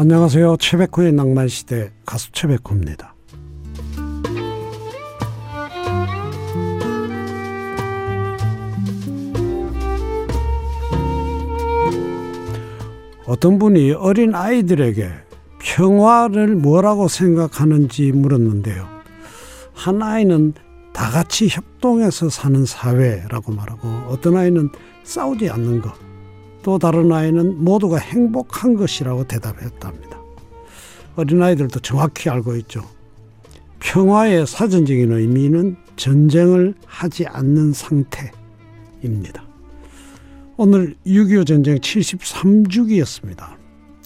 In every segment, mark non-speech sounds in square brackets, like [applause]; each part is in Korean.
안녕하세요. 최백호의 낭만시대 가수 최백호입니다. 어떤 분이 어린 아이들에게 평화를 뭐라고 생각하는지 물었는데요. 한 아이는 다 같이 협동해서 사는 사회라고 말하고 어떤 아이는 싸우지 않는 것, 또 다른 아이는 모두가 행복한 것이라고 대답했답니다. 어린아이들도 정확히 알고 있죠. 평화의 사전적인 의미는 전쟁을 하지 않는 상태입니다. 오늘 6.25 전쟁 73주기였습니다.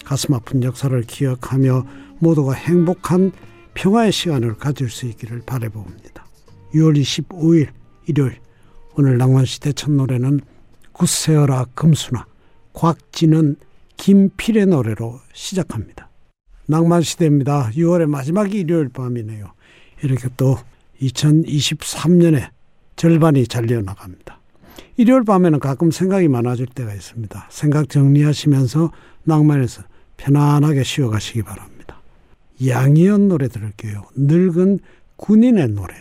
가슴 아픈 역사를 기억하며 모두가 행복한 평화의 시간을 가질 수 있기를 바라봅니다. 6월 25일 일요일 오늘 낭만시대 첫 노래는 구세어라 금수나 곽진은 김필의 노래로 시작합니다. 낭만시대입니다. 6월의 마지막 일요일 밤이네요. 이렇게 또 2023년의 절반이 잘려 나갑니다. 일요일 밤에는 가끔 생각이 많아질 때가 있습니다. 생각 정리하시면서 낭만에서 편안하게 쉬어가시기 바랍니다. 양희연 노래 들을게요. 늙은 군인의 노래.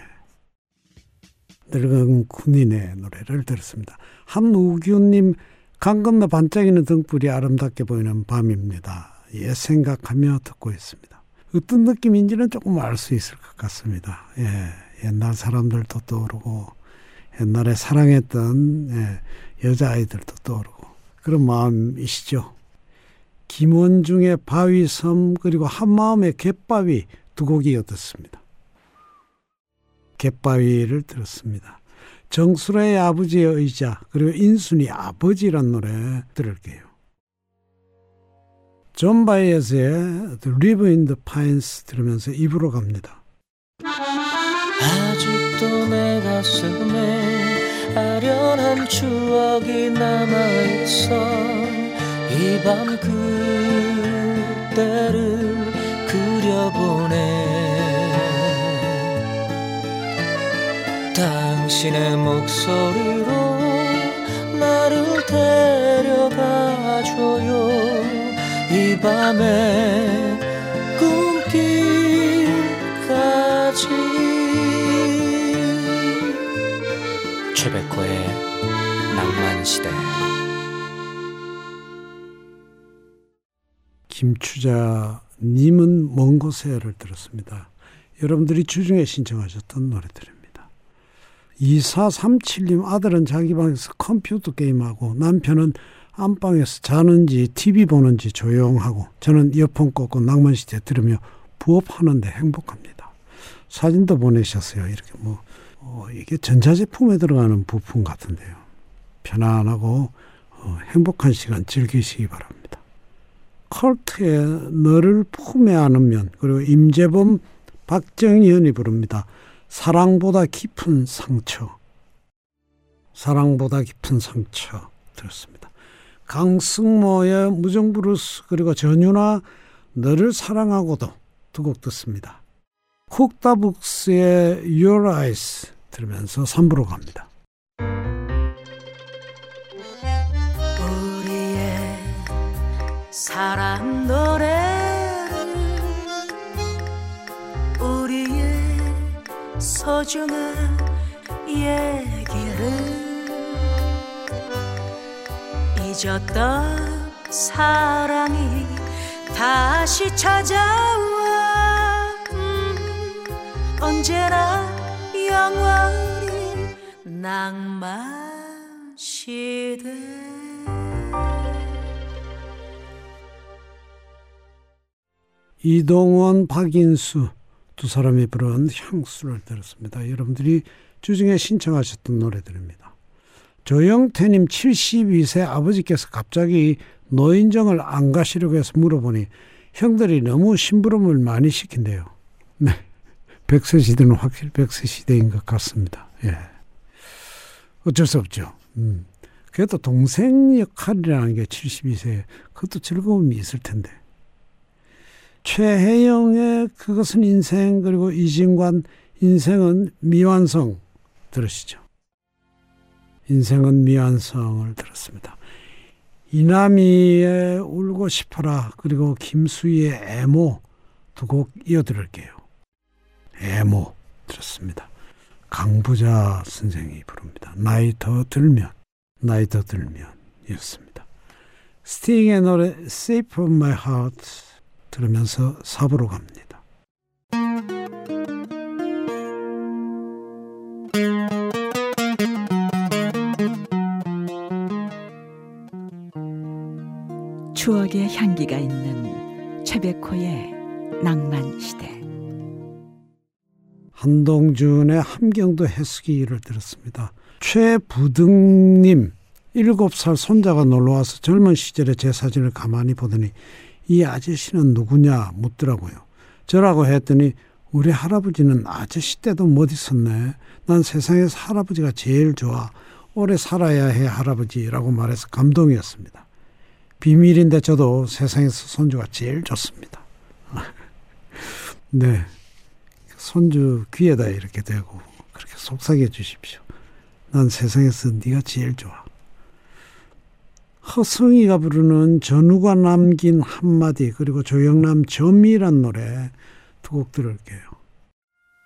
늙은 군인의 노래를 들었습니다. 한우규님 강 건너 반짝이는 등불이 아름답게 보이는 밤입니다. 예 생각하며 듣고 있습니다. 어떤 느낌인지는 조금 알 수 있을 것 같습니다. 예, 옛날 사람들도 떠오르고 옛날에 사랑했던 예, 여자아이들도 떠오르고 그런 마음이시죠. 김원중의 바위섬 그리고 한마음의 갯바위 두 곡 이었습니다. 갯바위를 들었습니다. 정수라의 아버지의 의자 그리고 인순이 아버지란 노래 들을게요. 존 바에즈의 The River in the Pines 들으면서 2부로 갑니다. 아직도 내 가슴에 아련한 추억이 남아있어 이 밤 그때를 그려보네 당신의 목소리로 나를 데려가줘요 이 밤의 꿈길까지 최백호의 낭만시대 김추자님은 먼 곳에를 들었습니다. 여러분들이 주중에 신청하셨던 노래들입니다. 2437님 아들은 자기 방에서 컴퓨터 게임하고 남편은 안방에서 자는지 TV 보는지 조용하고 저는 이어폰 꽂고 낭만시대 들으며 부업하는데 행복합니다. 사진도 보내셨어요. 이렇게 뭐 어, 이게 전자제품에 들어가는 부품 같은데요. 편안하고 어, 행복한 시간 즐기시기 바랍니다. 컬트의 너를 품에 안으면 그리고 임재범 박정현이 부릅니다. 사랑보다 깊은 상처. 사랑보다 깊은 상처 들었습니다. 강승모의 무정브루스 그리고 전유나 너를 사랑하고도 두 곡 듣습니다. 쿡다북스의 Your Eyes 들으면서 3부로 갑니다. 우리의 사랑 노래 소중한 얘기를 잊었던 사랑이 다시 찾아와. 음, 언제나 영원히 낭만 시대. 이동원, 박인수 두 사람이 부른 향수를 들었습니다. 여러분들이 주중에 신청하셨던 노래들입니다. 조영태님 72세 아버지께서 갑자기 노인정을 안 가시려고 해서 물어보니 형들이 너무 심부름을 많이 시킨대요. 네. 백세 시대는 확실히 백세 시대인 것 같습니다. 예. 어쩔 수 없죠. 음. 그래도 동생 역할이라는 게 72세, 그것도 즐거움이 있을 텐데. 최혜영의 그것은 인생, 그리고 이진관 인생은 미완성 들으시죠. 인생은 미완성을 들었습니다. 이남이의 울고 싶어라 그리고 김수희의 애모 두 곡 이어들을게요. 애모 들었습니다. 강부자 선생이 부릅니다. 나이 더 들면 나이 더 들면 이었습니다. 스팅의 노래 Safe of My Heart 들으면서 사부로 갑니다. 추억의 향기가 있는 최백호의 낭만 시대. 한동준의 함경도 해수기를 들었습니다. 최부등님 일곱 살 손자가 놀러와서 젊은 시절의 제 사진을 가만히 보더니 이 아저씨는 누구냐 묻더라고요. 저라고 했더니 우리 할아버지는 아저씨 때도 못 있었네. 난 세상에서 할아버지가 제일 좋아. 오래 살아야 해 할아버지라고 말해서 감동이었습니다. 비밀인데 저도 세상에서 손주가 제일 좋습니다. [laughs] 네. 손주 귀에다 이렇게 대고 그렇게 속삭여 주십시오. 난 세상에서 네가 제일 좋아. 허승이가 부르는 전우가 남긴 한마디 그리고 조영남 점이란 노래 두 곡 들을게요.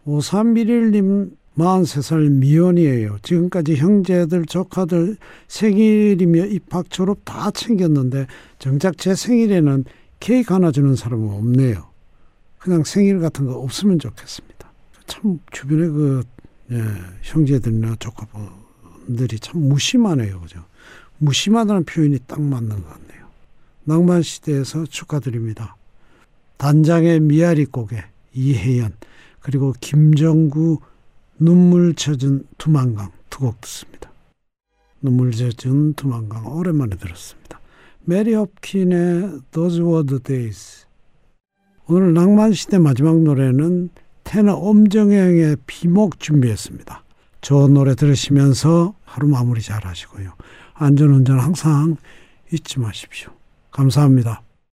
5311님 43살 미혼이에요. 지금까지 형제들 조카들 생일이며 입학 졸업 다 챙겼는데 정작 제 생일에는 케이크 하나 주는 사람은 없네요. 그냥 생일 같은 거 없으면 좋겠습니다. 참 주변에 그 예, 형제들이나 조카분들이 참 무심하네요, 그죠? 무심하다는 표현이 딱 맞는 것 같네요. 낭만 시대에서 축하드립니다. 단장의 미아리 곡에 이혜연 그리고 김정구 눈물 젖은 두만강 두 곡 듣습니다. 눈물 젖은 두만강 오랜만에 들었습니다. 메리 홉킨의 Those Were the Days 오늘 낭만시대 마지막 노래는 테너 엄정영의 비목 준비했습니다. 저 노래 들으시면서 하루 마무리 잘 하시고요. 안전운전 항상 잊지 마십시오. 감사합니다.